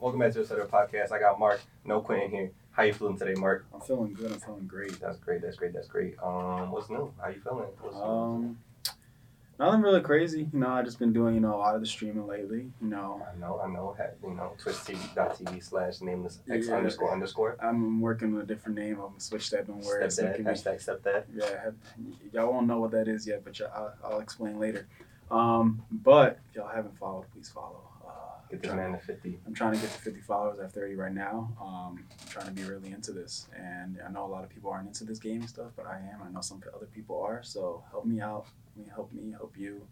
Welcome back to the Setter Podcast. I got Mark, no Quentin here. How you feeling today, Mark? I'm feeling good. I'm feeling great. That's great. That's great. That's great. Um, what's new? How you feeling? What's new? Um, nothing really crazy. You know, I just been doing you know a lot of the streaming lately. You know, I know, I know. You know, twitch.tv slash nameless x Yeah. underscore underscore. I'm working with a different name. I'm gonna switch that. Don't worry. It's that. me- Hashtag stepdad. Yeah, have- y'all won't know what that is yet, but I'll, I'll explain later. Um, but if y'all haven't followed, please follow. Get this man to 50. I'm trying to get to 50 followers. Have 30 right now. Um, I'm trying to be really into this, and I know a lot of people aren't into this game and stuff, but I am. I know some other people are. So help me out. Help me, help me, help you.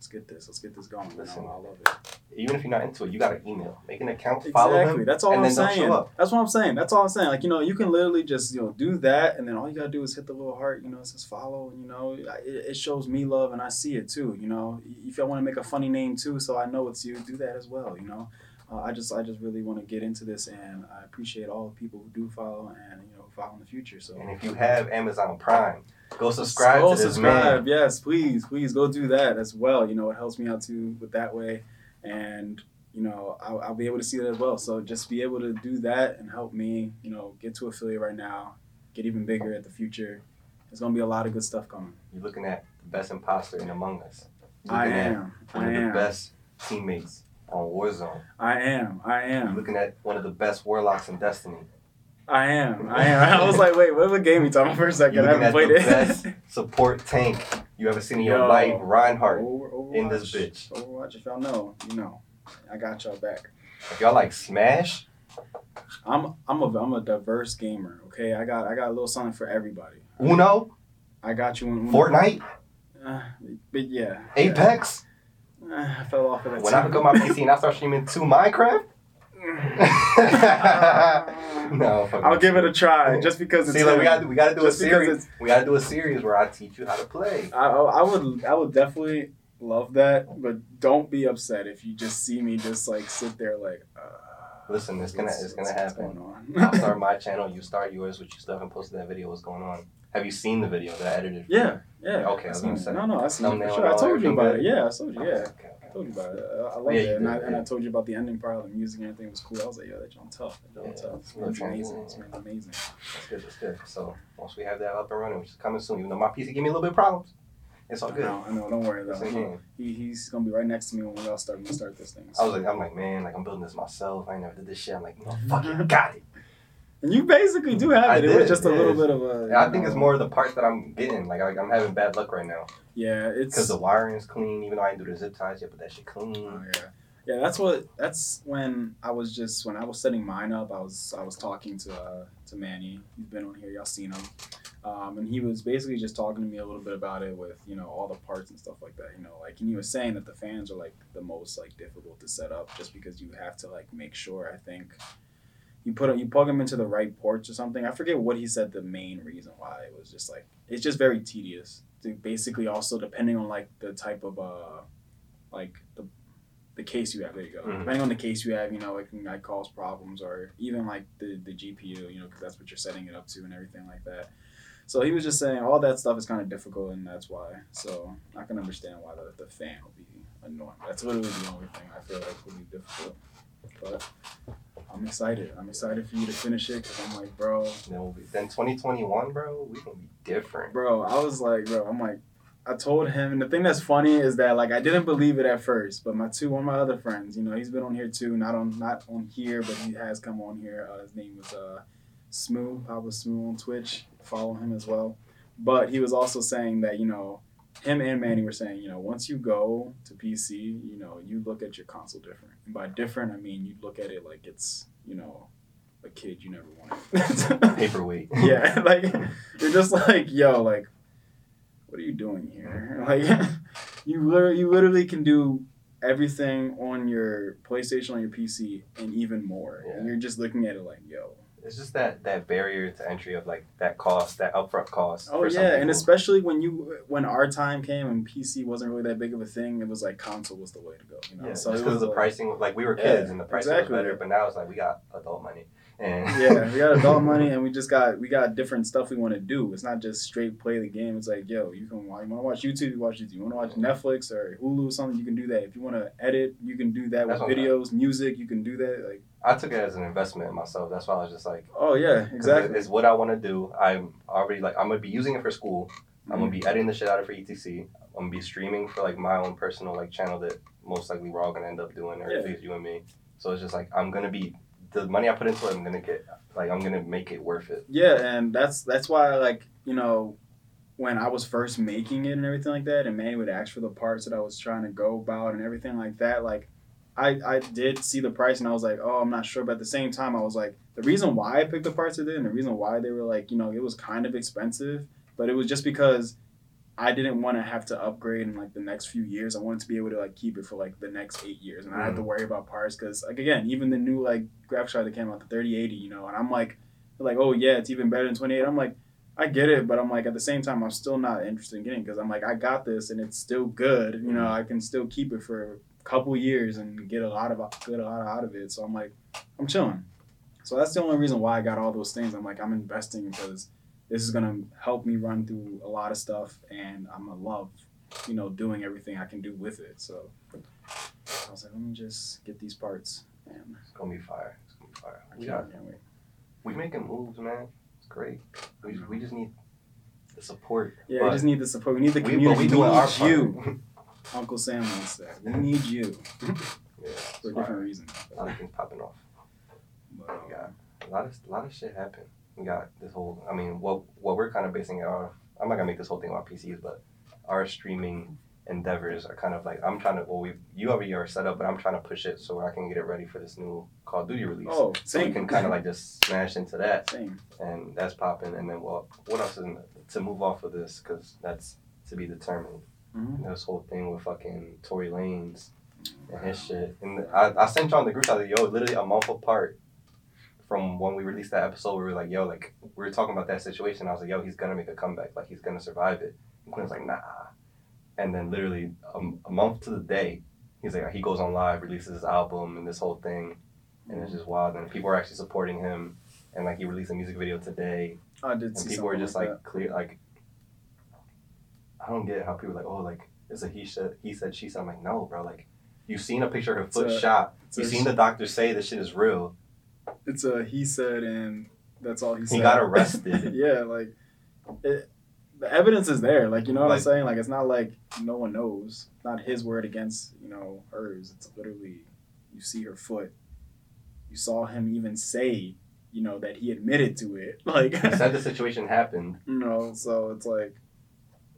Let's get this. Let's get this going. You know, Listen. I love it. Even if you're not into it, you got an email. Make an account, follow Exactly. him. That's all I'm saying. That's what I'm saying. That's all I'm saying. Like you know, you can literally just you know do that, and then all you gotta do is hit the little heart. You know, it says follow. And you know, it, it shows me love, and I see it too. You know, if y'all want to make a funny name too, so I know it's you, do that as well. You know, uh, I just I just really want to get into this, and I appreciate all the people who do follow, and you know, follow in the future. So. And if you have Amazon Prime, go subscribe Go to this subscribe. man. Yes, please, please go do that as well. You know, it helps me out too with that way, and you know, I'll, I'll be able to see that as well. So just be able to do that and help me, you know, get to affiliate right now, get even bigger at the future. There's gonna be a lot of good stuff coming. You're looking at the best imposter in Among Us. You're I am. One I of the best teammates on Warzone. I am. I am. You're am. looking at one of the best warlocks in Destiny. I am. I am. I was like, wait, what, what game you talking about for a second? I haven't played the it. best support tank you ever seen in your Yo. life, Reinhardt. Over- Overwatch, in this bitch. Overwatch, if y'all know, you know. I got y'all back. If y'all like Smash, I'm I'm a I'm a diverse gamer. Okay, I got I got a little something for everybody. Uno, I got you in Fortnite, Uh, but yeah, Apex. Uh, I fell off of that. When I too. hook up my PC and I start streaming to Minecraft, no. I'll give it a try just because it's. See, like, we got we got to do a Just because series. We got to do a series where I teach you how to play. I, I would I would definitely love that, but don't be upset if you just see me just like sit there like. Uh, Listen, it's gonna it's gonna happen. I'll start my channel. You start yours, which you still haven't posted that video. What's going on? Have you seen the video that I edited? for you? yeah, yeah. Okay, I was gonna say. No, no, I seen it sure. I told you about good? it. Yeah, I told you. Yeah. okay. I told you about it. I, I love Yeah, it, and I, did, and I told you about the ending part, of the music and everything was cool. I was like, yo, that John tough. That John Yeah, tough. it's man's amazing. Yeah. man's amazing. That's good. That's good. So once we have that up and running, which is coming soon, even though my PC give me a little bit of problems, it's all good. I know. Don't worry though. It's game. He, he's gonna be right next to me when we all start we start this thing. I was like, I'm like, man, like I'm building this myself. I never did this shit. I'm like, no, fucking got it. You basically do have I it. It was did, just a little bit of a. I think know, it's more the parts that I'm getting. Like, I, I'm having bad luck right now Yeah, it's. because the wiring is clean. Even though I didn't do the zip ties yet, but that shit clean. Oh, yeah. Yeah, that's what. That's when I was just when I was setting mine up. I was I was talking to uh, to Manny. He's been on here. Y'all seen him. Um, and he was basically just talking to me a little bit about it with you know all the parts and stuff like that. You know, like and he was saying that the fans are like the most like difficult to set up just because you have to like make sure. I think you put you plug them into the right ports or something. I forget what he said. The main reason why it was just like it's just very tedious. To basically, also depending on like the type of uh like the the case you have. There you go. Mhm. Depending on the case you have, you know, it can like cause problems or even like the the GPU, you know, because that's what you're setting it up to and everything like that. So he was just saying all that stuff is kind of difficult and that's why. So I can understand why the, the fan will be annoying. That's literally the only thing I feel like will be difficult. But I'm excited. I'm excited for you to finish it because I'm like, bro, be, then 2021, bro, we gonna be different. bro. I was like, bro, I'm like, I told him, and the thing that's funny is that like I didn't believe it at first, but my two one of my other friends, you know, he's been on here too, not on not on here, but he has come on here. Uh, his name was uh, Smoo, Papa Smoo on Twitch. Follow him as well. But he was also saying that you know, him and Manny were saying, you know, once you go to PC, you know, you look at your console different. And by different, I mean you look at it like it's you know, a kid you never wanted. Paperweight. yeah, like you're just like, yo, like, what are you doing here? Like, you literally, you literally can do everything on your PlayStation, on your PC, and even more. Yeah. And you're just looking at it like, yo. It's just that that barrier to entry of like that cost, that upfront cost. Oh yeah, and especially when you when our time came and PC wasn't really that big of a thing, it was like console was the way to go. You know, yeah, so because the like- pricing, like we were Yeah, kids and the pricing exactly. was better, but now it's like we got adult money. And yeah, we got adult money and we just got we got different stuff we want to do. It's not just straight play the game. It's like, yo, you can watch, you want to watch YouTube, you watch YouTube. You want to watch Netflix or Hulu or something, you can do that. If you want to edit, you can do that That's with videos, music, you can do that. Like I took it as an investment in myself. That's why I was just like, Oh yeah, exactly. it- It's what I want to do. I'm already like, I'm gonna be using it for school. I'm Mm-hmm. gonna be editing the shit out of for ETC. I'm gonna be streaming for like my own personal like channel that most likely we're all gonna end up doing, or Yeah. at least you and me. So it's just like I'm gonna be the money I put into it. I'm gonna get like I'm gonna make it worth it. Yeah, and that's that's why like you know when I was first making it and everything like that, and Manny would ask for the parts that I was trying to go about and everything like that, like. I, I did see the price and I was like, oh, I'm not sure. But at the same time, I was like, the reason why I picked the parts I did and the reason why they were like, you know, it was kind of expensive, but it was just because I didn't want to have to upgrade in like the next few years. I wanted to be able to like keep it for like the next eight years, and I had to mm. worry about parts because like again, even the new like graphics card that came out, the 3080, you know, and I'm like, like oh yeah, it's even better than 28. I'm like, I get it, but I'm like at the same time, I'm still not interested in getting because I'm like I got this and it's still good. You know, mm. I can still keep it for a couple years and get a lot of good a lot out of it. So I'm like, I'm chilling. So that's the only reason why I got all those things. I'm like, I'm investing because this is gonna help me run through a lot of stuff, and I'm gonna love, you know, doing everything I can do with it. So I was like, let me just get these parts, and It's gonna be fire. It's gonna be fire. We can't, can't wait. we making moves, man. It's great. We just, we just need the support. Yeah, we just need the support. We need the community. we We, our need you. Uncle Sam once said, "We need you yeah, for a different reason." A lot of things popping off. But, um, Yeah. A lot of a lot of shit happened. We got this whole. I mean, what what we're kind of basing it on. I'm not gonna make this whole thing about PCs, but our streaming endeavors are kind of like I'm trying to. Well, we you already are set up, but I'm trying to push it so I can get it ready for this new Call of Duty release. oh, so we can kind of like just smash into that, same. and that's popping. And then well, what else is in, to move off of this? Because that's to be determined. Mhm. This whole thing with fucking Tory Lanez and his shit. And I, I sent you on the group chat like, yo, literally a month apart from when we released that episode, we were like, yo, like we were talking about that situation. I was like, yo, he's gonna make a comeback, like he's gonna survive it. And Quinn's like, nah. And then literally a, a month to the day, he's like, he goes on live, releases his album and this whole thing, and it's just wild. And people are actually supporting him. And like he released a music video today, I did and people were something just like, like clear, like I don't get how people are like, oh, like it's a he said, he said, she said. I'm like, no, bro, like you've seen a picture of her foot a- shot. You've seen the doctor say this shit is real. It's a he said, and that's all he said. He got arrested. yeah, like it, the evidence is there. Like you know what I'm saying? Like it's not like no one knows. Not his word against you know hers. It's literally you see her foot. You saw him even say you know that he admitted to it. Like said the situation happened, you know, so it's like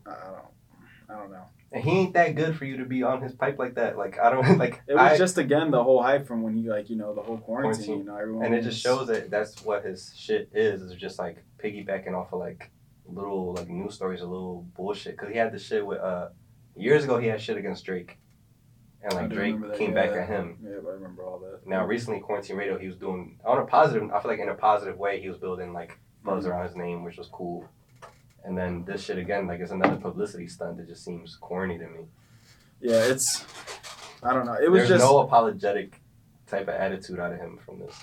I don't, I don't know. And he ain't that good for you to be on his pipe like that. Like I don't like. It was I- just again the whole hype from when he like you know the whole quarantine. Quarantine. You know everyone. and it just shows that that's what his shit is. Is just like piggybacking off of like little like news stories, a little bullshit. Cause he had the shit with uh years ago. He had shit against Drake, and like Drake came yeah. back at him. Yeah, I remember all that. Now recently, quarantine radio, he was doing on a positive. I feel like in a positive way, he was building like buzz Mhm. around his name, which was cool. And then this shit again, like it's another publicity stunt that just seems corny to me. Yeah, it's. I don't know. It was There's just no apologetic type of attitude out of him from this.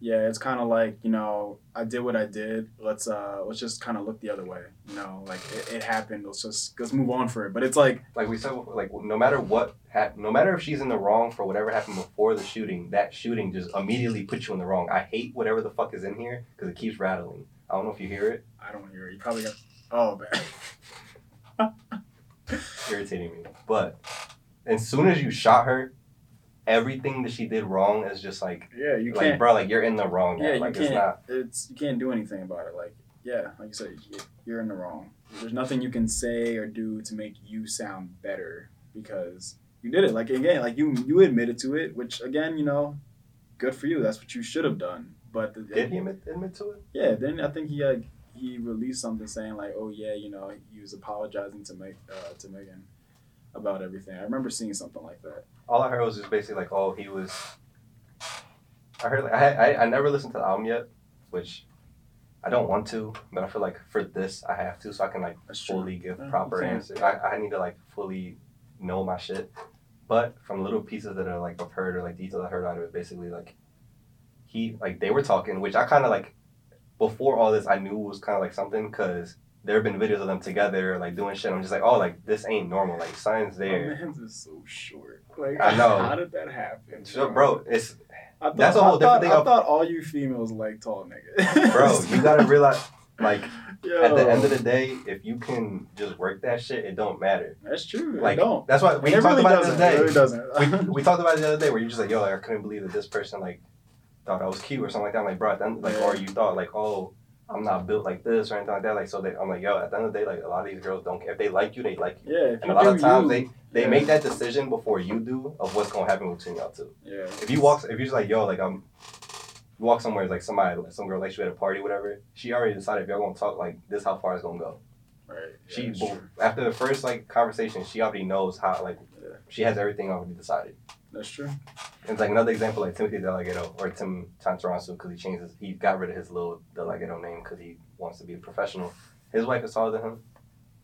yeah. It's kind of like you know I did what I did. Let's uh let's just kind of look the other way. You know, like it, it happened. Let's just let's move on for it. But it's like Like we said, before, like no matter what, hap- no matter if she's in the wrong for whatever happened before the shooting, that shooting just immediately puts you in the wrong. I hate whatever the fuck is in here because it keeps rattling. I don't know if you hear it. I don't hear it. You probably got. Oh man. irritating me. But as soon as you shot her, everything that she did wrong is just like, yeah, you like, can't. bro, like you're in the wrong. Now. yeah, you like can't. it's not. It's you can't do anything about it. Like yeah, like you said, you- you're in the wrong. There's nothing you can say or do to make you sound better because you did it. Like again, like you you admitted to it, which again, you know, good for you. That's what you should have done. But the, Did he admit, admit to it? Yeah, then I think he like he released something saying like, "Oh yeah, you know, he was apologizing to Meg uh, to Megan about everything." I remember seeing something like that. All I heard was just basically like, oh, he was. I heard like I, I I never listened to the album yet, which I don't want to, but I feel like for this I have to, so I can like That's true. fully give Yeah, proper can. answer. I, I need to like fully know my shit. But from little pieces that are like I've heard or like details I heard out of it, basically like he like they were talking, which I kind of like before all this I knew it was kind of like something because there have been videos of them together like doing shit. I'm just like, oh, like this ain't normal. Like signs there. My man's is so short. Like I know. How did that happen? So, bro, it's thought, That's a whole I different thought, thing I of- thought all you females like tall niggas. Bro, you gotta realize, like, Yo, at the end of the day, if you can just work that shit, it don't matter. that's true. Like, don't. that's why we talked really about it the It really doesn't. we, we talked about it the other day where you're just like, yo, like, I couldn't believe that this person like thought I was cute or something like that. I'm like, bro, then like, or you thought like, oh, I'm not built like this or anything like that. Like, so they, I'm like, yo, at the end of the day, like, a lot of these girls don't care if they like you, they like you. yeah, And you a lot of times you, they they yeah. make that decision before you do of what's gonna happen between y'all two. Yeah. If you walk, if you're just like, yo, like I'm, you walk somewhere like somebody, some girl likes you at a party, whatever. She already decided if y'all gonna talk like this, how far it's gonna go. Right. Yeah, She after the first like conversation, she already knows how like Yeah. she has everything already decided. That's true. It's like another example, like Timothy DeLaGhetto or Tim Chantarangsu, because he changed his, he got rid of his little DeLaGhetto name because he wants to be a professional. His wife is taller than him,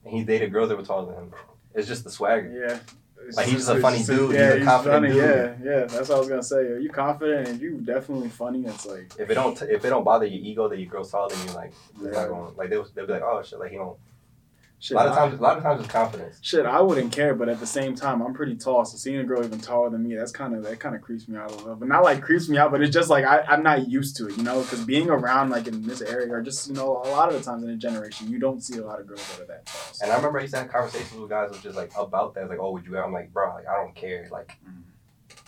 and he dated girls that were taller than him. It's just the swagger. Yeah. It's Like, he's just a funny dude. Yeah, He's a confident funny. dude. Yeah, yeah. That's what I was gonna say. Are you confident and you definitely funny? It's like If it don't, if it don't bother your ego that your girl's taller than you, like, Yeah. like they'll, they'll be like, oh shit, like he don't. Shit. A lot of times, a lot of times it's confidence. Shit, I wouldn't care, but at the same time, I'm pretty tall, so seeing a girl even taller than me, that's kind of that kind of creeps me out a little. But not like creeps me out, but it's just like I, I'm not used to it, you know, because being around like in this area or just you know a lot of the times in a generation, you don't see a lot of girls that are that tall. So. And I remember I used to have conversations with guys who just like about that, like, oh, would you? I'm like, bro, like I don't care, like. Mhm.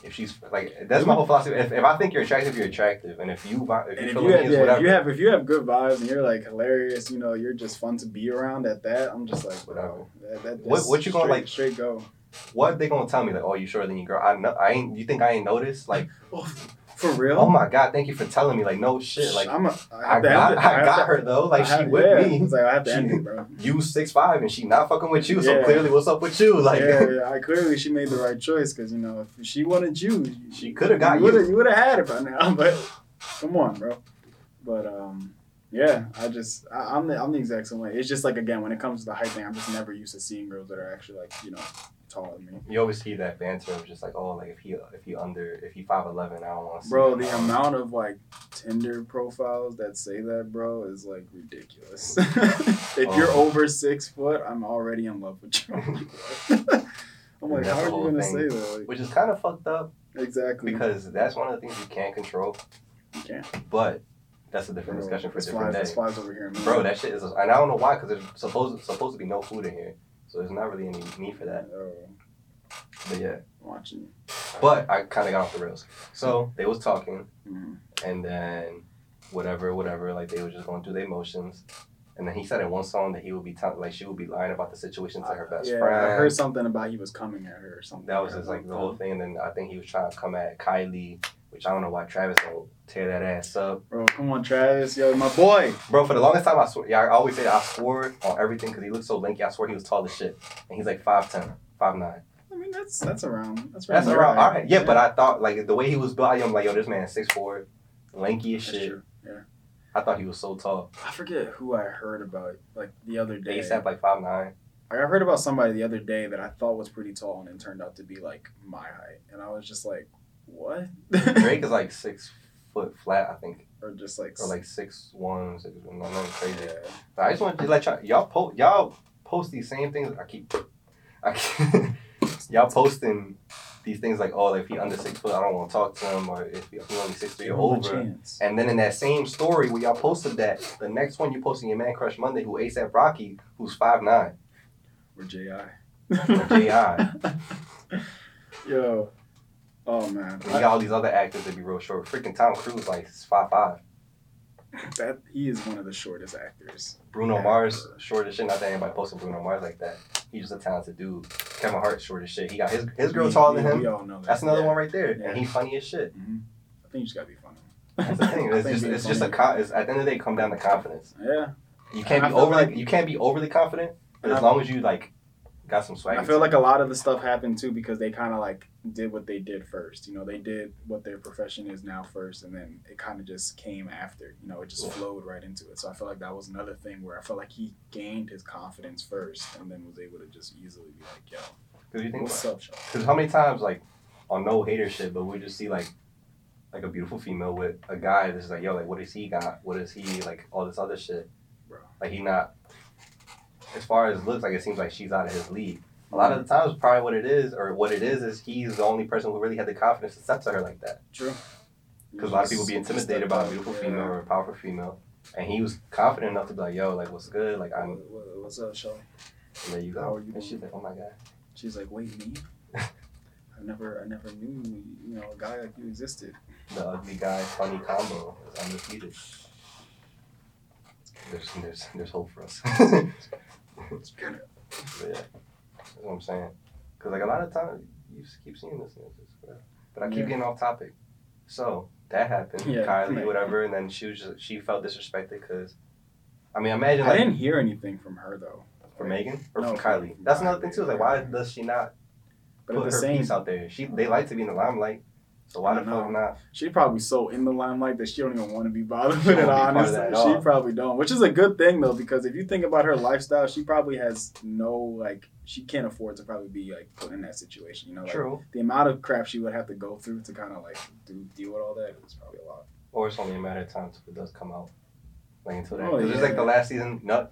If she's like, that's my whole philosophy. If, if I think you're attractive, you're attractive, and if you if you And if you, have, yeah, whatever. if you have if you have good vibes and you're like hilarious, you know, you're just fun to be around. At that, I'm just like, Whatever. That, that, What- what you gonna, like- Straight go. what they gonna tell me? Like, oh, you shorter than your girl? I know. I ain't. You think I ain't noticed? Like, oh, For real? oh my god, thank you for telling me. Like, no shit. Like, I'm a, I have to got, end. I got to- her though. Like, I she with yeah. me. It's like I have to She- end it, bro. You six five, and she not fucking with you. So clearly, what's up with you? Like, yeah, yeah, I clearly she made the right choice because you know if she wanted you, She coulda got you. You would have had it by now, but come on, bro. But um, yeah, I just I, I'm the I'm the exact same way. It's just like again when it comes to the height thing, I'm just never used to seeing girls that are actually like you know taller than me. you always see that banter of just like, oh, like if he if he under if he five eleven, I don't want to. See that. Bro, the amount of like Tinder profiles that say that, bro, is like ridiculous. if you're Oh. over six foot, I'm already in love with you. I'm like, how are you gonna thing. say that? Like, which is kind of fucked up exactly. because that's one of the things you can't control. You can't. But that's a different Bro, discussion for a different flies, day. flies over here, man. Bro, that shit is, and I don't know why, because there's supposed supposed to be no food in here, so there's not really any need for that. But yeah, watching but I kind of got off the rails. So they was talking, Mhm. and then whatever, whatever, like they were just going through their emotions. And then he said in one song that he would be t- like she would be lying about the situation to her best yeah, friend. I heard something about he was coming at her or something. That was just like the whole thing. And then I think he was trying to come at Kylie, which I don't know why Travis don't tear that ass up. Bro, come on, Travis, yo, my boy. Bro, for the longest time, I swear, yeah, I always say I swore on everything because he looked so lanky. I swore he was tall as shit. And he's like 5'10, 5'9. I mean, that's that's around. That's around. That's around, all right. Yeah, but I thought, like, the way he was built, I'm like, yo, this man is 6'4, lanky as shit. Yeah. I thought he was so tall. I forget who I heard about like the other day. ASAP, like 5'9. Like, I heard about somebody the other day that I thought was pretty tall and it turned out to be like my height, and I was just like, what? Drake is like 6 foot flat, I think. or just like, Or like 6'1, 6'1, no, nothing crazy. yeah. I just want to let y'all y'all post y'all post these same things. I keep, I keep y'all posting these things like oh if he under six foot I don't want to talk to him or if he only six three or over. And then in that same story where y'all posted that, the next one you posting your man Crush Monday who ASAP Rocky who's five nine. Or Ji. J.I.. Yo. Oh man. You got all these other actors that be real short. Freaking Tom Cruise like five five. that he is one of the shortest actors. Bruno Yeah. Mars short as shit. Not that anybody posted Bruno Mars like that. He's just a talented dude. Kevin Hart short as shit. He got his his girl taller than him. We all know that. That's another Yeah. one right there. Yeah. And he's funny as shit. Mhm. I think you just gotta be funny. That's the thing. It's just it's just a con- it's, at the end of the day, come down to confidence. Yeah. You can't be overly like- you can't be overly confident, but as long as you like got some swag. I feel like a lot of the stuff happened too because they kind of like did what they did first. You know, they did what their profession is now first, and then it kind of just came after. You know, it just flowed right into it. So I feel like that was another thing where I felt like he gained his confidence first, and then was able to just easily be like, "Yo, because you think what's up, Shaw?" because how many times like on no hater shit, but we just see like like a beautiful female with a guy that's like yo like what does he got? What is he like all this other shit? Bro. Like he not as far as looks like it seems like she's out of his league. A lot of the times, probably what it is, or what it is, is he's the only person who really had the confidence to step to her like that. True. because a lot of people be intimidated by a beautiful Yeah. female or a powerful female, and he was confident enough to be like, "Yo, like, what's good? Like, I'm." What- what- What's up, Shelly? And there you go. How go. are you And she's like, "Oh my god." She's like, wait, me? I never, I never knew, you know, a guy like you existed. The ugly guy funny combo is undefeated. There's there's there's hope for us. It's yeah, that's what I'm saying. Because like a lot of times you keep seeing this, and it's just, but I keep Yeah. getting off topic. So that happened, Yeah. Kylie, whatever, and then she was just she felt disrespected because, I mean, imagine I like didn't hear anything from her though. from Megan or No, from from- Kylie. That's another thing too. Like why does she not But put the her same, piece out there? She they like to be in the limelight, so why I the don't fuck not? she probably so in the limelight that she don't even want to be bothered with it. won't be part of Honestly, she probably don't. Which is a good thing though, because if you think about her lifestyle, she probably has no like she can't afford to probably be like put in that situation. You know, like True. the amount of crap she would have to go through to kind of like do deal with all that is probably a lot. Or it's only a matter of time until it does come out. Like until that, Oh, 'cause it's like the last season. No,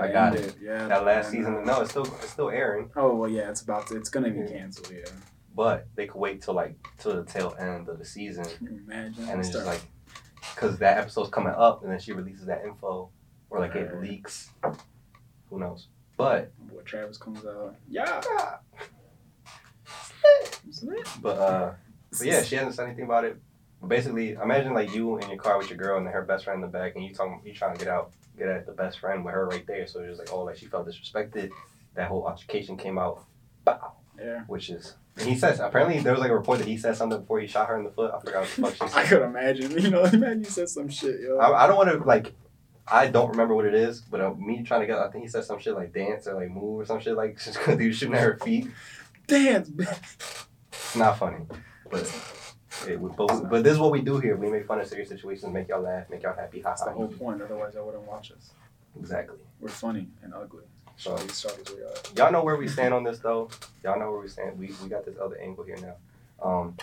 I got it. Yeah, that last season. No, it's still it's still airing. Oh well, yeah, it's about to. It's gonna be canceled. Yeah. But they could wait till like till the tail end of the season, imagine? and it's just like, because that episode's coming up, and then she releases that info, or like it leaks. Who knows? But what Travis comes out. Yeah. but uh, but yeah, she hasn't said anything about it. Basically, imagine like you in your car with your girl and then her best friend in the back, and you talking, you trying to get out, get at the best friend with her right there. So it's just like, oh, like she felt disrespected. That whole altercation came out, bow, Yeah. which is. And He says apparently there was like a report that he said something before he shot her in the foot. I forgot what the fuck she said. I could imagine. You know, imagine you said some shit, yo. I, I don't want to like. I don't remember what it is, but uh, me trying to get. I think he said some shit like dance or like move or some shit like she's gonna do shooting at her feet. Dance. Man It's not funny, but it, but but this is what we do here. We make fun of serious situations, make y'all laugh, make y'all happy. Ha That's the whole point. Otherwise, I wouldn't watch us. Exactly. We're funny and ugly. So Charlie's Charlie's we are. y'all know where we stand on this though. Y'all know where we stand. We we got this other angle here now. Um.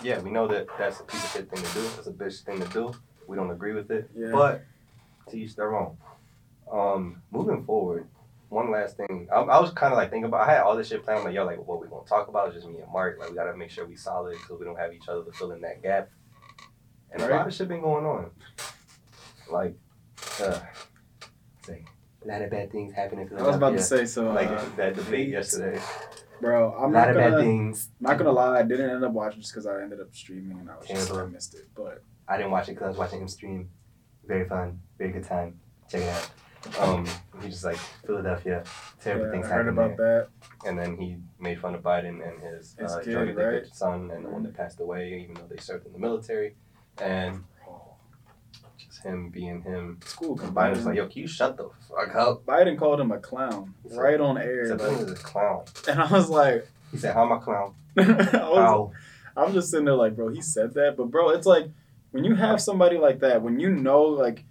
Yeah, we know that that's a piece of shit thing to do. That's a bitch thing to do. We don't agree with it. Yeah. But to each their own. Um, moving forward, one last thing. I, I was kind of like thinking about. I had all this shit planned. I'm like, yo, like what we gonna talk about is just me and Mark. Like we gotta make sure we solid because we don't have each other to fill in that gap. And a lot of shit been going on. Like, uh, a lot of bad things happen in I was about to say so. Like uh, that debate yesterday. bro, I'm not gonna. things. Not gonna lie, I didn't end up watching just because I ended up streaming and I was just I missed it. But I didn't watch it because I was watching him stream. Very fun, very good time. Check it out. Um, he's just like Philadelphia, terrible yeah, I things heard about there. that. And then he made fun of Biden and his, His uh, kid, drug addicted right? son and the one that passed away, even though they served in the military. And just him being him. School cool. 'cause And Biden was like, "Yo, can you shut the fuck up?" Biden called him a clown He right on He air. said, Like, a clown." and I was like, He said, "How am I a clown?" I? I'm just sitting there like, bro, he said that, but bro, it's like when you have somebody like that, when you know, like,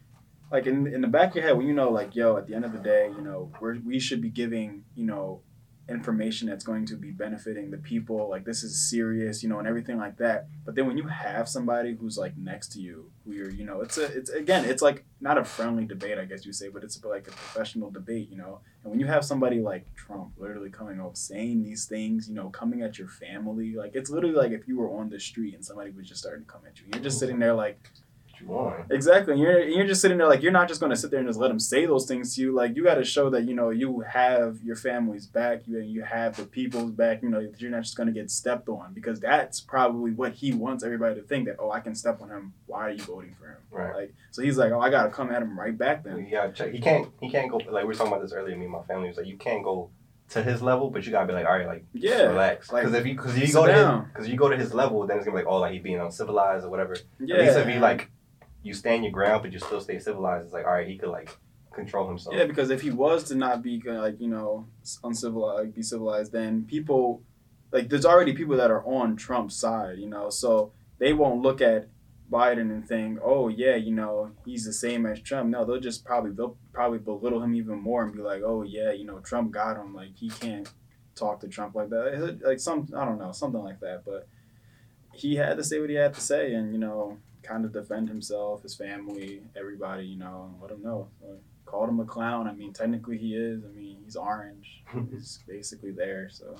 like in in the back of your head, when you know, like, yo, at the end of the day, you know, we're, we should be giving, you know, information that's going to be benefiting the people. Like, this is serious, you know, and everything like that. But then when you have somebody who's like next to you, who you're, you know, it's a, it's again, it's like not a friendly debate, I guess you say, but it's like a professional debate, you know. And when you have somebody like Trump literally coming up saying these things, you know, coming at your family, like it's literally like if you were on the street and somebody was just starting to come at you. You're just sitting there like you want? exactly. And you're you're just sitting there like you're not just going to sit there and just let them say those things to you. Like you got to show that you know you have your family's back. You you have the people's back. You know you're not just going to get stepped on because that's probably what he wants everybody to think that oh I can step on him. Why are you voting for him? Right. Like so he's like oh I got to come at him right back then. You. He can't. He can't go. Like we were talking about this earlier. Me and my family was like, you can't go to his level, but you gotta be like, all right, like Yeah. relax. like, Because if you because you go to down. because you go to his level, then it's gonna be like, oh, like he being uncivilized or whatever. Yeah. At least if you like, you stand your ground, but you still stay civilized. It's like, all right, he could like control himself. Yeah, because if he was to not be uh, like you know uncivilized, like, be civilized, then people like there's already people that are on Trump's side, you know, so they won't look at Biden and think, oh yeah, you know, he's the same as Trump. No, they'll just probably they'll probably belittle him even more and be like, oh yeah, you know, Trump got him, like he can't talk to Trump like that, like some I don't know, something like that, but he had to say what he had to say, and you know, kind of defend himself, his family, everybody, you know, let him know. So, called him a clown. I mean, technically he is. I mean, he's orange. he's basically there. So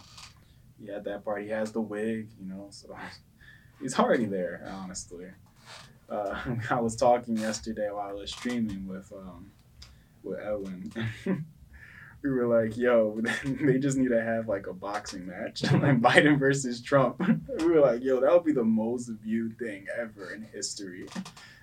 he had that part. He has the wig, you know. So He's already there, honestly. Uh, I was talking yesterday while I was streaming with um, with Edwin. we were like, "Yo, they just need to have like a boxing match, like Biden versus Trump." we were like, "Yo, that would be the most viewed thing ever in history."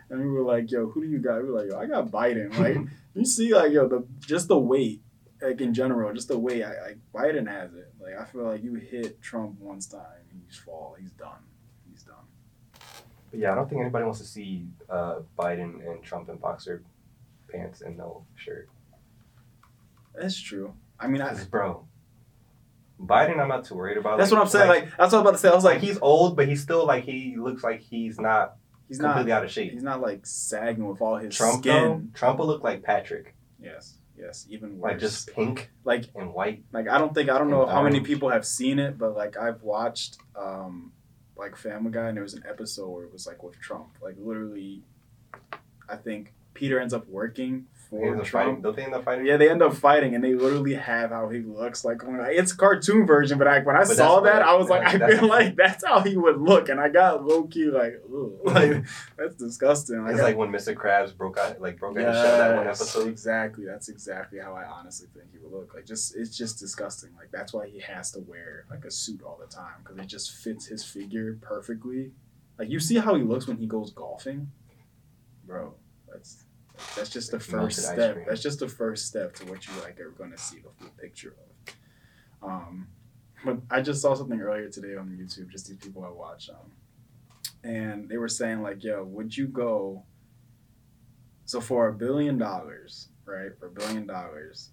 And we were like, "Yo, who do you got?" We were like, "Yo, I got Biden." Like, you see, like, yo, the just the weight, like in general, just the way I like Biden has it. Like, I feel like you hit Trump once time, and he's fall, he's done, he's done. But yeah, I don't think anybody wants to see uh, Biden and Trump in boxer pants and no shirt. That's true. I mean, I, bro, Biden, I'm not too worried about. that's like- what I'm saying. Like, that's what I'm about to say. I was like like, he's old, but he's still like he looks like he's not he's not, completely out of shape. he's not like sagging with all his Trump though, skin. Trump will look like Patrick, Yes, yes, even worse. like just pink like and white. like I don't think I don't know how many people have seen it, but like I've watched um like Family Guy and there was an episode where it was like with Trump. Like literally I think Peter ends up working for Trump. fighting. Don't they end up fighting? Yeah, they end up fighting and they literally have how he looks like. Like, It's cartoon version, but I, when I But saw that, I was like, like, I feel like that's how he would look, and I got low key like, like that's disgusting. It's I- like when Mr. Krabs broke out, like broke out his shell that one Yes, episode. Exactly. That's exactly how I honestly think he would look. Like, just it's just disgusting. Like that's why he has to wear like a suit all the time because it just fits his figure perfectly. Like you see how he looks when he goes golfing, bro. That's that's just the first step. That's just the first step to what you like are going to see the full picture of. Um, but I just saw something earlier today on YouTube. Just these people I watch, um, and they were saying like, "Yo, would you go?" So for a billion dollars, right? For a billion dollars,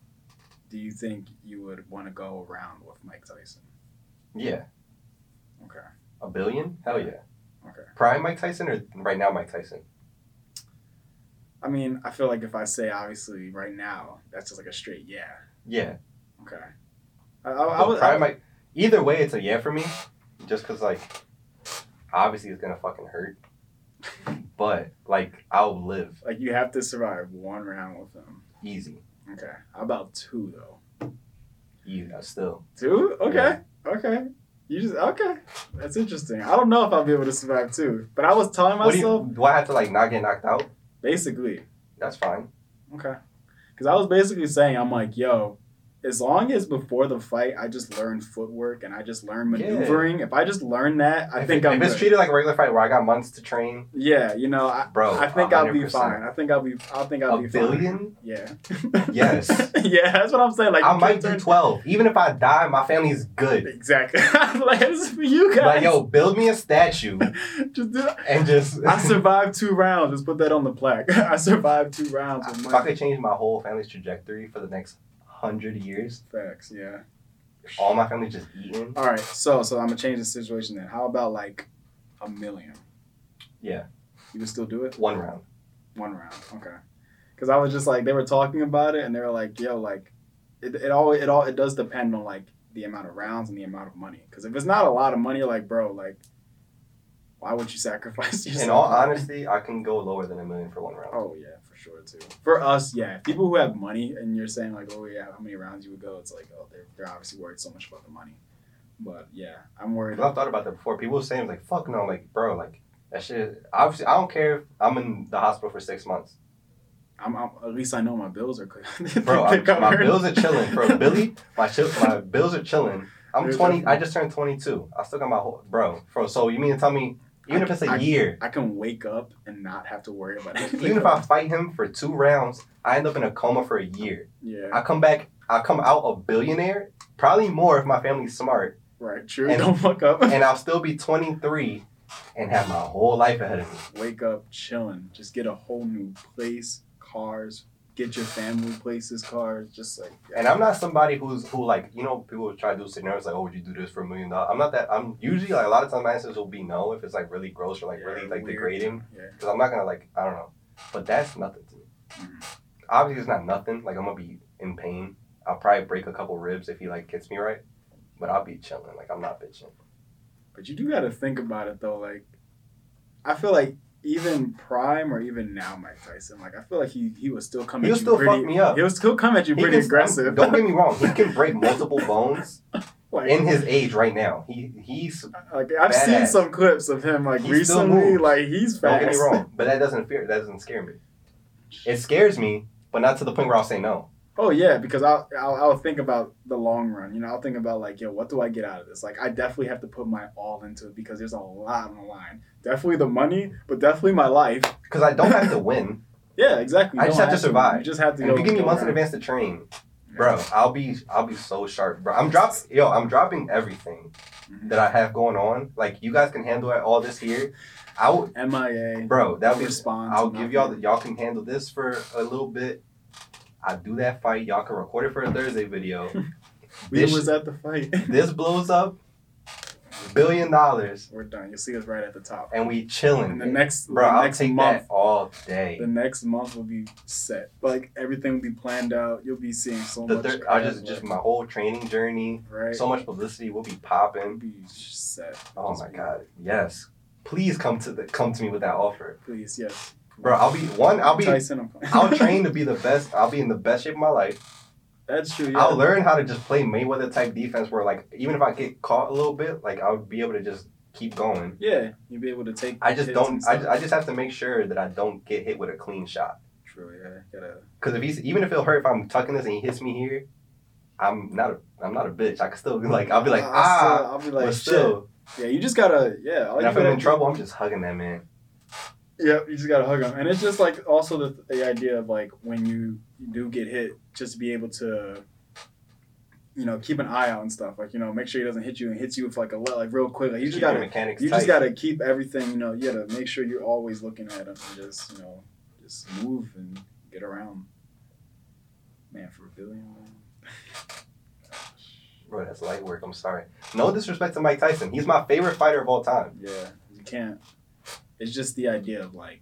do you think you would want to go around with Mike Tyson? Yeah, Okay. a billion? Hell yeah. Okay. Prime Mike Tyson or right now Mike Tyson? I mean, I feel like if I say obviously right now, that's just like a straight yeah. Yeah. Okay. I, I, I But was, Prime Mike. Either way, it's a yeah for me. Just cause like, obviously it's gonna fucking hurt. But like, I'll live like you have to survive one round with them. easy. Okay. How about two though? Easy. Still. Two? Okay. Okay. You just okay. That's interesting. I don't know if I'll be able to survive two, but I was telling What do myself you? Do I have to like not get knocked out? Basically That's fine. Okay. Because I was basically saying, I'm like, yo, as long as before the fight I just learn footwork and I just learn Yeah. maneuvering, if I just learn that, I if think it- I'm If it's good. treated like a regular fight where I got months to train, yeah, you know, I, bro. I think i will be fine. I think I'll be. I think I'll A be billion? fine. Yeah. Yes. yeah, that's what I'm saying. Like I might do twelve. Even if I die, my family's good. Exactly. like for you guys. Like, yo, build me a statue just do and just. I survived two rounds. Just put that on the plaque. I survived two rounds. with if my I could change my whole family's trajectory for the next hundred years, facts. Yeah. all my family just eating. All right, so so I'm gonna change the situation then. How about like a million? Yeah. You would still do it One round. one round, okay? Because I was just like they were talking about it and they were like, yo, like it, it all it all it does depend on like the amount of rounds and the amount of money. Because if it's not a lot of money, like bro, like why would you sacrifice yourself? In all honesty, I can go lower than a million for one round. Oh yeah, sure too. For us, yeah. People who have money and you're saying like, oh yeah, how many rounds you would go? It's like, oh, they're they're obviously worried so much about the money. But yeah, I'm worried. I've thought about that before. People were saying like, "Fuck no!" Like, bro, like that shit. Obviously, I don't care if I'm in the hospital for six months, I'm, I'm at least I know my bills are clear. bro. I'm, my bills are chilling, bro. Billy, my chil- my bills are chilling. I'm There's 20. a- I just turned 22. I still got my whole, bro. Bro, so you mean to tell me, even if it's a I- year, I can wake up and not have to worry about anything. even if I fight him for two rounds, I end up in a coma for a year. yeah, I come back, I come out a billionaire, probably more if my family's smart, right, true. and- Don't fuck up. and I'll still be 23 and have my whole life ahead of me. wake up chilling. Just get a whole new place, cars. Get your family places, cars. Just like And I'm not somebody who's who like you know people try to do scenarios like oh would you do this for a million dollars? I'm not that. I'm usually like a lot of times my answers will be no if it's like really gross or like Yeah, really like weird. degrading Yeah. because I'm not gonna like I don't know. But that's nothing to me. Mhm. Obviously, it's not nothing. Like I'm gonna be in pain. I'll probably break a couple ribs if he like hits me right, but I'll be chilling. Like I'm not bitching. But you do got to think about it though. Like, I feel like even Prime or even now Mike Tyson, like I feel like he he would still coming. He'll at you still pretty. fuck me up. He'll still come at you He pretty can- aggressive. Don't get me wrong. He can break multiple bones Like in his age right now. He he's like I've seen some clips of him like recently. Like he's don't get me wrong, but that doesn't fear that doesn't scare me. It scares me, but not to the point where I'll say no. Oh yeah, because I'll, I'll I'll think about the long run. You know, I'll think about like, yo, what do I get out of this? Like, I definitely have to put my all into it because there's a lot on the line. Definitely the money, but definitely my life. Because I don't have to win. Yeah, exactly. You I just don't have to survive. You just have to. If you give me months in advance to train, bro, I'll be I'll be so sharp, bro. I'm dropping yo, I'm dropping everything Mhm. that I have going on. Like you guys can handle it all this here. I would, MIA. bro. That'll be. respond. I'll give y'all the, y'all can handle this for a little bit. I do that fight. Y'all can record it for a Thursday video. We this- was at the fight. this blows up, billion dollars, We're done. You'll see us right at the top. and we chilling. And the next, bro, the I'll next take month, that all day. the next month will be set. Like everything will be planned out. You'll be seeing so The much. thir- I just crap, just my whole training journey. right. So much publicity will be You'll popping. be set. Oh Just my be- god, yes. Please come to the come to me with that offer, Please, yes. Bro. I'll be one. I'll be. Tyson. I'll train to be the best. I'll be in the best shape of my life. That's true. Yeah. I'll learn how to just play Mayweather type defense, where like even if I get caught a little bit, like I'll be able to just keep going. Yeah, you'll be able to take. I just don't. I just, I just have to make sure that I don't get hit with a clean shot. True. Yeah. Gotta. Because if he's even if it'll hurt if I'm tucking this and he hits me here, I'm not a I'm not a bitch. I can still be like I'll be like I'll ah, still- I'll be like but still. Yeah, you just gotta. Yeah. all And if I'm in trouble, I'm just hugging that man. Yeah, you just gotta hug him, and it's just like also the the idea of like when you do get hit, just to be able to. You know, keep an eye out and stuff. Like you know, make sure he doesn't hit you and hits you with like a le- like real quick. Like you just Keep gotta, mechanics you tight. just gotta keep everything. You know, you gotta make sure you're always looking at him and just you know, just move and get around. Man, for a billion. Man. Bro, that's light work. I'm sorry. No disrespect to Mike Tyson. He's my favorite fighter of all time. Yeah, you can't. It's just the idea of like,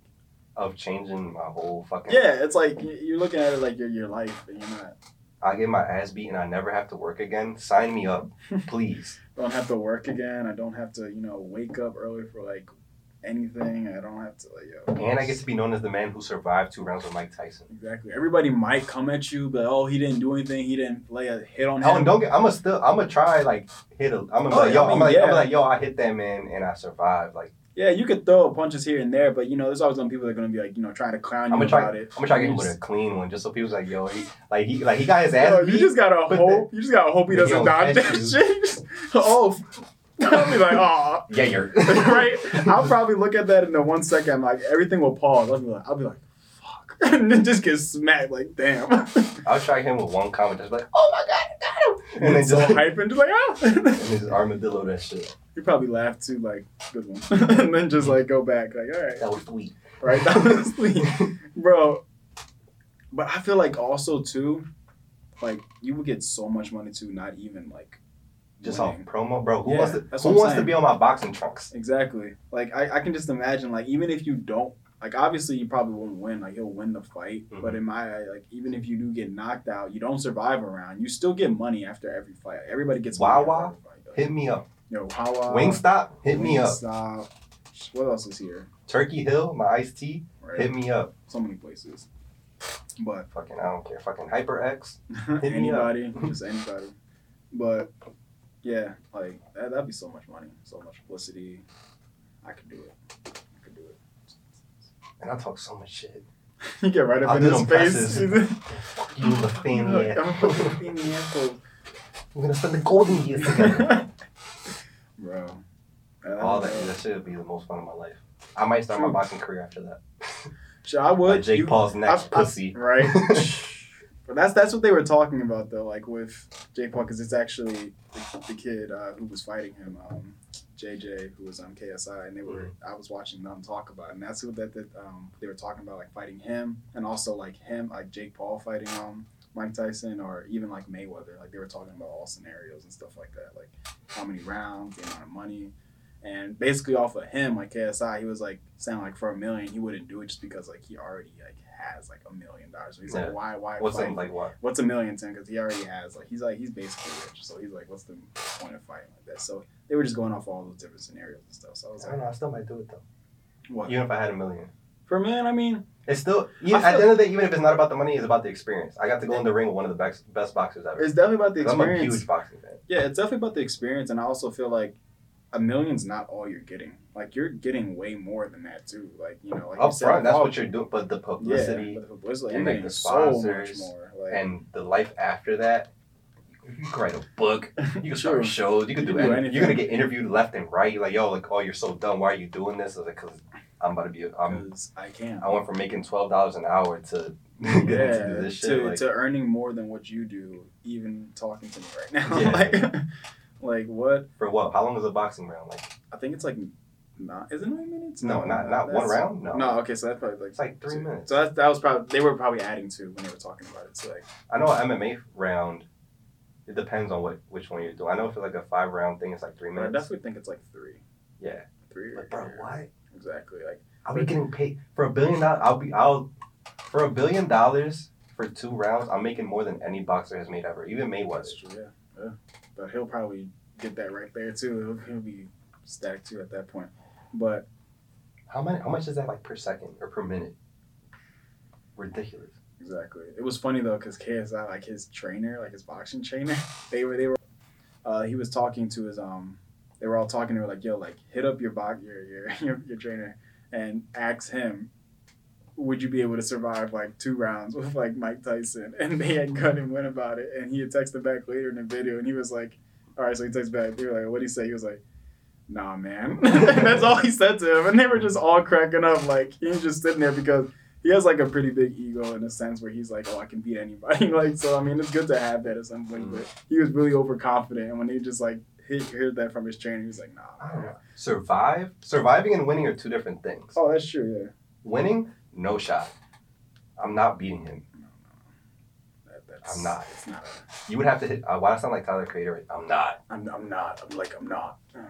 Of changing my whole fucking. yeah, it's like you're looking at it like you're your life, but you're not. I get my ass beat and I never have to work again. Sign me up, please. Don't have to work again. I don't have to, you know, wake up early for like anything. I don't have to, like, yo. And I get to be known as the man who survived two rounds with Mike Tyson. Exactly. Everybody might come at you, but oh, he didn't do anything. He didn't lay a hit on Oh, him. and don't get. I'm gonna still. I'm gonna try like hit a. I'm gonna be Oh, like yo. I mean, I'm like. I'm like yo. I hit that man and I survived. Like yeah, you could throw punches here and there, but you know, there's always some people that are gonna be like, you know, trying to clown you I'm try- about it. I'm gonna try to get him with a clean one, just so people's like yo. He like he like he got his ass Yo, beat. you just gotta hope. You just gotta hope he doesn't dodge that shit. oh, I'll be like, oh, yeah, you're right. I'll probably look at that in the one second. I'm like, everything will pause. I'll be like, I'll be like, fuck, and then just get smacked. Like, damn. I'll try him with one comment, just like, oh my god, I and And then so just hype and just like, ah. and just armadillo that shit. you probably laugh too, like, good one, and then just like go back, like, all right, That was sweet. right, that was sweet, bro. But I feel like also too, like you would get so much money too, not even like Just off promo, bro. Who Yeah, wants to? Who what I'm wants to be on my boxing trunks? Exactly. Like I, I can just imagine like even if you don't like obviously you probably won't win like he'll win the fight Mhm. but in my eye, like even if you do get knocked out you don't survive a round you still get money after every fight everybody gets money Wawa? after every fight, though. Hit me up. yo Wawa Wingstop, hit me up. Wingstop. what else is here Turkey Hill, my iced tea, right hit me up. so many places but Fucking, I don't care. Fucking HyperX. Hit me up. anybody just anybody but yeah like that, that'd be so much money so much publicity I could do it I could do it And I talk so much shit. You get right up I'll in his face. Fuck you, the family. I'm gonna put the thing in the asshole. We're gonna spend the golden years together. Bro. All that, that should be the most fun of my life. I might start my boxing career after that. Sure, I would. Like Jake You- Paul's next I- I- pussy. right. but that's that's what they were talking about though, like with Jake Paul, because it's actually the, the kid uh, who was fighting him, um, JJ, who was on KSI, and they were. Mm-hmm. I was watching them talk about, it, and that's what that, that um, they were talking about, like fighting him, and also like him, like Jake Paul fighting um Mike Tyson, or even like Mayweather. Like they were talking about all scenarios and stuff like that, like how many rounds, the amount of money. And basically off of him, like KSI, he was like saying like for a million he wouldn't do it just because like he already like has like a million dollars. So he's Yeah. like, why, why? What's fight? like what? what's a million to him? Because he already has like he's like he's basically rich. So he's like, what's the point of fighting like that? So they were just going off all those different scenarios and stuff. So I was I like, don't know. I still might do it though. what Even if I had a million. For men, I mean, It's still yeah, at feel- the end of the day, even if it's not about the money, it's about the experience. I got to go in the ring with one of the best best boxers ever. it's definitely about the 'Cause I'm a experience. huge boxing fan. Yeah, it's definitely about the experience, and I also feel like a million's not all you're getting. Like you're getting way more than that too. Like you know, like you Up said, front, that's what you're doing. But the publicity Yeah, but the publicity, and, like, the so sponsors more. Like, and the life after that, you can write a book. You can start shows. You can You do, can do anything. You're gonna get interviewed left and right. Like yo, like oh, you're so dumb. Why are you doing this? I like, cause I'm about to be. I'm. I can. I went from making twelve dollars an hour to getting yeah, to do this shit. to, like, to earning more than what you do, even talking to me right now. Yeah. like, like what? for what? How long is a boxing round? Like I think it's like not. Is it nine minutes? no, not not one round. No, No, okay, so that's probably like it's like three two. minutes. So that that was probably they were probably adding to when they were talking about it. So like I know an MMA round. It depends on what which one you do. I know if it's like a five round thing, it's like three minutes. I definitely think it's like three, Yeah, three. but bro, what? Exactly. Like I'll be getting paid for a billion dollars. I'll be I'll for a billion dollars for two rounds. I'm making more than any boxer has made ever. Even that's Mayweather. true. Yeah, yeah. But he'll probably get that right there too. He'll, he'll be stacked too at that point. But How many? How much is that like per second or per minute? Ridiculous. Exactly. It was funny though because KSI, like his trainer, like his boxing trainer, they were they were. Uh, he was talking to his um. They were all talking. They were like, "Yo, like hit up your box your your your, your trainer and ask him, would you be able to survive like two rounds with like Mike Tyson?" And they had cut and went about it. And he had texted back later in the video, and he was like, "All right." So he texted back. They were like, "What would he say?" He was like. Nah, man. and that's all he said to him, and they were just all cracking up. Like he was just sitting there because he has like a pretty big ego in a sense where he's like, oh, I can beat anybody. like, so I mean, it's good to have that at some point. Mm. But he was really overconfident, and when he just like he heard that from his trainer, he was like, nah. I don't know. Survive. Surviving and winning are two different things. Oh, that's true. Yeah. Winning, no shot. I'm not beating him. No, no, that, I'm not. It's not. A, You would have to hit. Uh, why do I sound like Tyler Creator? I'm not. I'm, I'm not. I'm like I'm not. Um,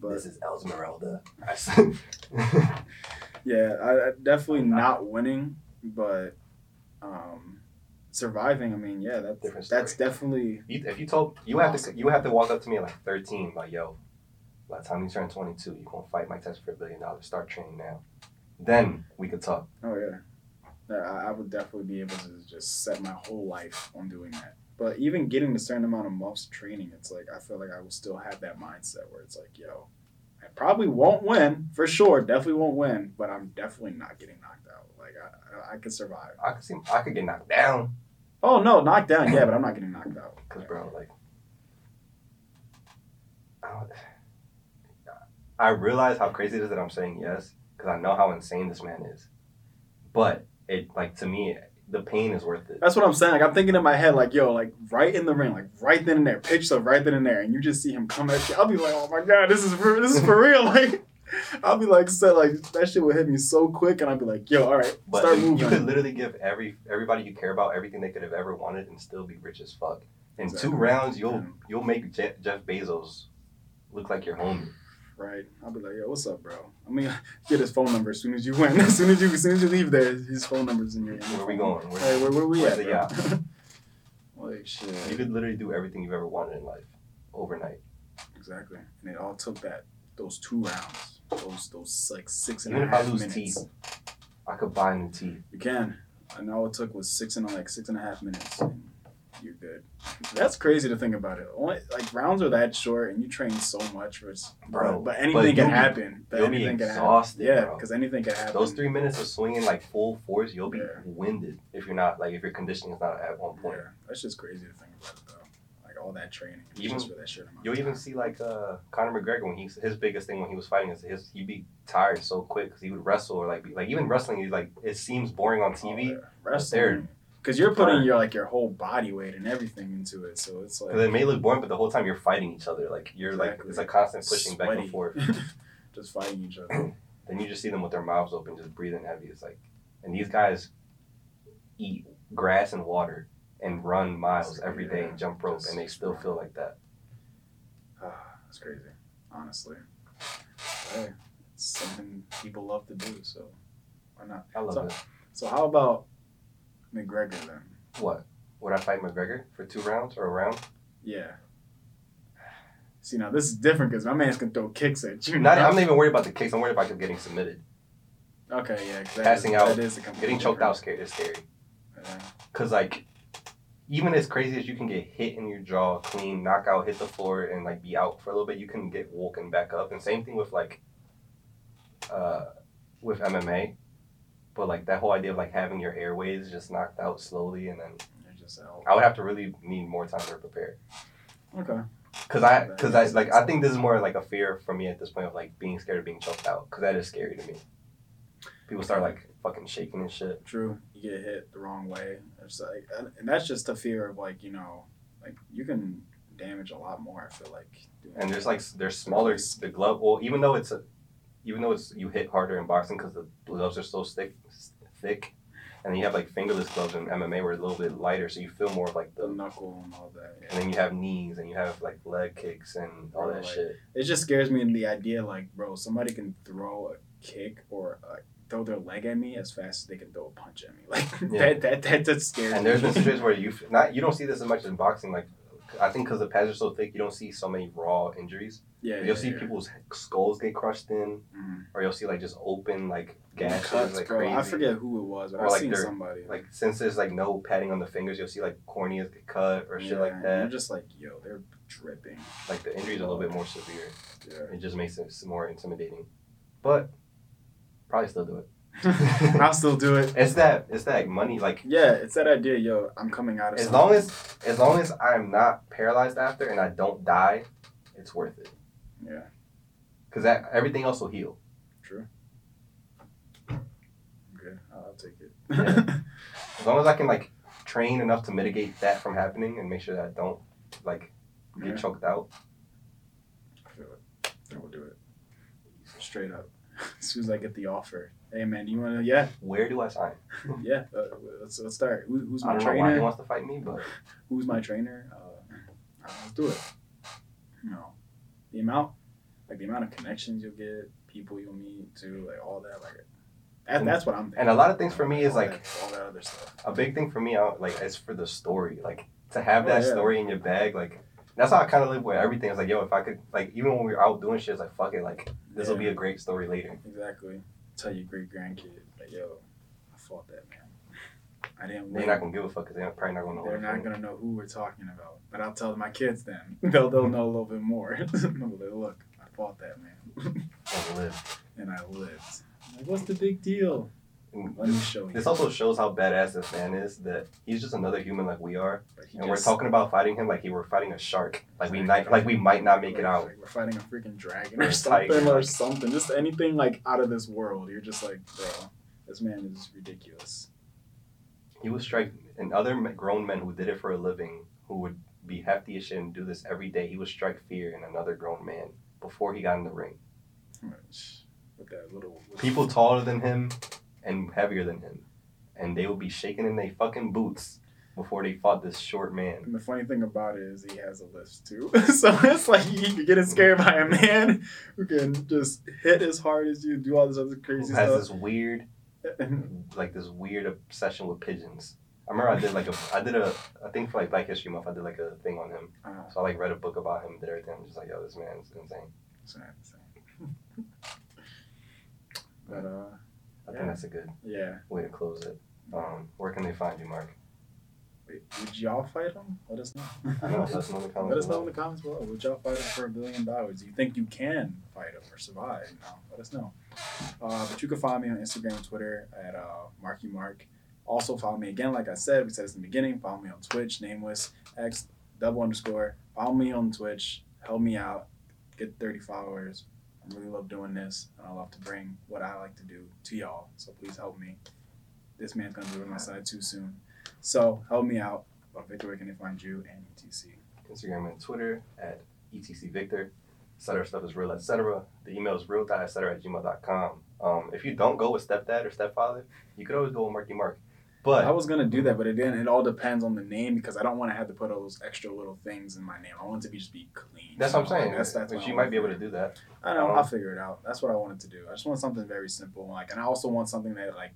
But this is Esmeralda. yeah, I, I definitely not winning, but um, surviving. I mean, yeah, that's Different that's story. definitely You, if you told you have to you have to walk up to me at like 13, like yo, by the time you turn 22, you gonna fight Mike Tyson for a billion dollars. Start training now. Then we could talk. Oh yeah, I, I would definitely be able to just set my whole life on doing that. But even getting a certain amount of months training, it's like I feel like I will still have that mindset where it's like, yo, I probably won't win for sure, definitely won't win, but I'm definitely not getting knocked out. Like I, I, I could survive. I could see I could get knocked down. Oh no, knocked down, yeah, but I'm not getting knocked out. Cause bro, like, I, I realize how crazy it is that I'm saying yes, because I know how insane this man is. But it, like, to me, the pain is worth it. That's what I'm saying. Like I'm thinking in my head, like yo, like right in the ring, like right then and there, pitch stuff right then and there, and you just see him come at you. I'll be like, oh my god, this is for, this is for real. Like I'll be like, so like that shit would hit me so quick, and I'd be like, yo, all right, But start you- moving. you could literally give every everybody you care about everything they could have ever wanted and still be rich as fuck. In Exactly. two rounds, you'll you'll make Je- Jeff Bezos look like your homie. Right? I'll be like, yo, what's up, bro? I mean, get his phone number as soon as you win. As soon as you, as soon as you leave there, his phone number's in your. Where we going? Where- Hey, where, where we at? bro? like shit. You could literally do everything you've ever wanted in life overnight. Exactly, and it all took that those two rounds, those those like six and a Even if I lose minutes. teeth. I could buy new teeth. You can. And all it took was six and like six and a half minutes, and you're good. That's crazy to think about it. Only like rounds are that short, and you train so much for it's, Bro, But but anything you'll can happen. But you'll be anything can happen. Yeah, because anything can happen. Those three minutes of swinging like full force, you'll be Yeah. winded if you're not like if your conditioning is not at one point. Yeah, that's just crazy to think about it though. Like all that training, Even- for that shit amount. You'll even see like uh Conor McGregor when he's his biggest thing when he was fighting is his he'd be tired so quick because he would wrestle or like be, like even wrestling he's like it seems boring on Oh, TV yeah. they're- wrestling. Because you're putting your like your whole body weight and everything into it, so it's like because it may look boring but the whole time you're fighting each other like you're like it's a constant pushing back and forth. just fighting each other. then you just see them with their mouths open just breathing heavy. It's like and these guys eat grass and water and run miles every day and jump rope and they still feel like that. Ah, That's crazy, honestly. Hey, it's something people love to do, so why not? I love So- it. So how about McGregor then? What? Would I fight McGregor for two rounds or a round? Yeah. See now this is different because my man's gonna throw kicks at you. Not. I'm not even worried about the kicks. I'm worried about him getting submitted. Okay, yeah. Passing is- out, That is a Getting choked out scary is scary. Yeah. Cause like, even as crazy as you can get hit in your jaw, clean, knock out, hit the floor, and like be out for a little bit, you can get woken back up. And same thing with like, uh, with MMA. But like that whole idea of like having your airways just knocked out slowly, and then. I would have to really need more time to prepare. Okay. Cause I, cause I like I think this is more like a fear for me at this point of like being scared of being choked out. Cause that is scary to me. People start like fucking shaking and shit. True. You get hit the wrong way. It's like, and and that's just a fear of like you know, like you can damage a lot more. I feel like. and there's like there's smaller the glove well even though it's a even though it's you hit harder in boxing because the gloves are so thick thick and you have like fingerless gloves in MMA where it's a little bit lighter so you feel more of like the the knuckle and all that. and then you have knees and you have like leg kicks and all that Right. shit It just scares me in the idea like, bro, somebody can throw a kick or uh, throw their leg at me as fast as they can throw a punch at me. Like Yeah. that, that, that, that scares and there's been situations where you not you don't see this as much in boxing like I think because the pads are so thick you don't see so many raw injuries yeah, you'll yeah, see yeah. people's skulls get crushed in Mhm. or you'll see like just open like gashes Cuts, like bro. crazy I forget who it was, but Or I've like seen somebody. like since there's like no padding on the fingers, you'll see like corneas get cut or shit like that. You're just like, yo, they're dripping. Like the injury's a little bit more severe. Yeah. It just makes it more intimidating. But probably still do it. I'll still do it. It's that it's that money. Like Yeah, it's that idea, yo. I'm coming out of. as something. long as as long as I'm not paralyzed after and I don't die, it's worth it. Yeah. Cause that everything else will heal. True. Okay, I'll take it. Yeah. As long as I can like train enough to mitigate that from happening and make sure that I don't like get Yeah. choked out. I feel it. I will do it. Straight up. As soon as I get the offer. Hey man, you wanna? Yeah, Where do I sign? yeah. Uh, let's let's start. Who, who's I my why he trainer? wants to fight me, but Who's my trainer? Uh, let's do it. You know, the amount, like the amount of connections you'll get, people you'll meet, to like all that. Like, that, And- that's what I'm. Thinking. and a lot of things for me is all like that, all that other stuff. a big thing for me out like is for the story like to have that Oh, yeah. story in your bag like that's how i kind of live with everything it's like yo if i could like even when we were out doing shit it's like fuck it like this will Yeah. be a great story later Exactly. Tell your great grandkid, like, yo, I fought that man. I didn't they're not gonna give a fuck because they're probably not gonna know They're not gonna know who we're talking about, but I'll tell my kids then. They'll they'll mm-hmm. know a little bit more. They'll be like, Look, I fought that man, is, and live. and I lived. Like, what's the big deal? And Let me this, show you. this also shows how badass this man is that he's just another human like we are and we're talking about fighting him like he were fighting a shark like we might like we might not make it out Like we're fighting a freaking dragon Or something or something. Just anything like out of this world. You're just like, bro, this man is ridiculous. he would strike and other grown men who did it for a living who would be hefty as shit and do this every day he would strike fear in another grown man before he got in the ring With that little people taller than him and heavier than him, and they would be shaking in their fucking boots before they fought this short man. And the funny thing about it is he has a list too. so it's like you can get scared by a man who can just hit as hard as you, do all this other Who crazy has stuff. this weird, like this weird obsession with pigeons. I remember I did like a, I did a, I think for like Black History Month, I did like a thing on him. Uh, So I like read a book about him, did everything. I'm just like, yo, this man's insane. same, same. but uh, I Yeah. think that's a good yeah. way to close it. Um, where can they find you, Mark? Wait, would y'all fight him? Let us know. Know. Let us know in the comments. Let us know below. in the comments below. Would y'all fight him for a billion dollars? Do you think you can fight him or survive? Know, let us know. Uh, but you can find me on Instagram and Twitter at uh, Marky Mark. Also follow me again, like I said, we said this in the beginning. Follow me on Twitch, nameless x double underscore. Follow me on Twitch. Help me out. Get 30 followers. I really love doing this, and I love to bring what I like to do to y'all. So please help me. This man's gonna be on my side too soon. So help me out. But Victor, where can they find you and ETC? Instagram and Twitter at etc victor. Etc. stuff is real, etc. The email is real etc. at gmail.com. Um, if you don't go with stepdad or stepfather, you could always go with Marky Mark. But I was gonna do that, but again, it all depends on the name because I don't want to have to put all those extra little things in my name. I want it to be just be clean. that's what I'm you saying. That's that's Like, what she might be able to do that. I know. Um, I'll figure it out. That's what I wanted to do. I just want something very simple, like, and I also want something that like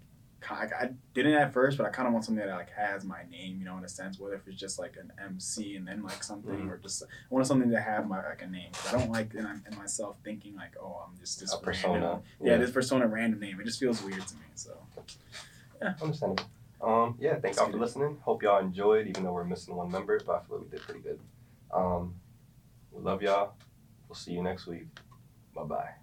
I didn't at first, but I kind of want something that like has my name, you know, in a sense. Whether if it's just like an MC and then like something, Mhm. or just I want something to have my like a name. I don't like in, in myself thinking like, oh, I'm just this A persona. random- Yeah, this persona random name. It just feels weird to me. So yeah, Understandable. Um, yeah, thank Let's y'all for listening. Hope y'all enjoyed, even though we're missing one member, but I feel like we did pretty good. Um, we love y'all. We'll see you next week. Bye bye.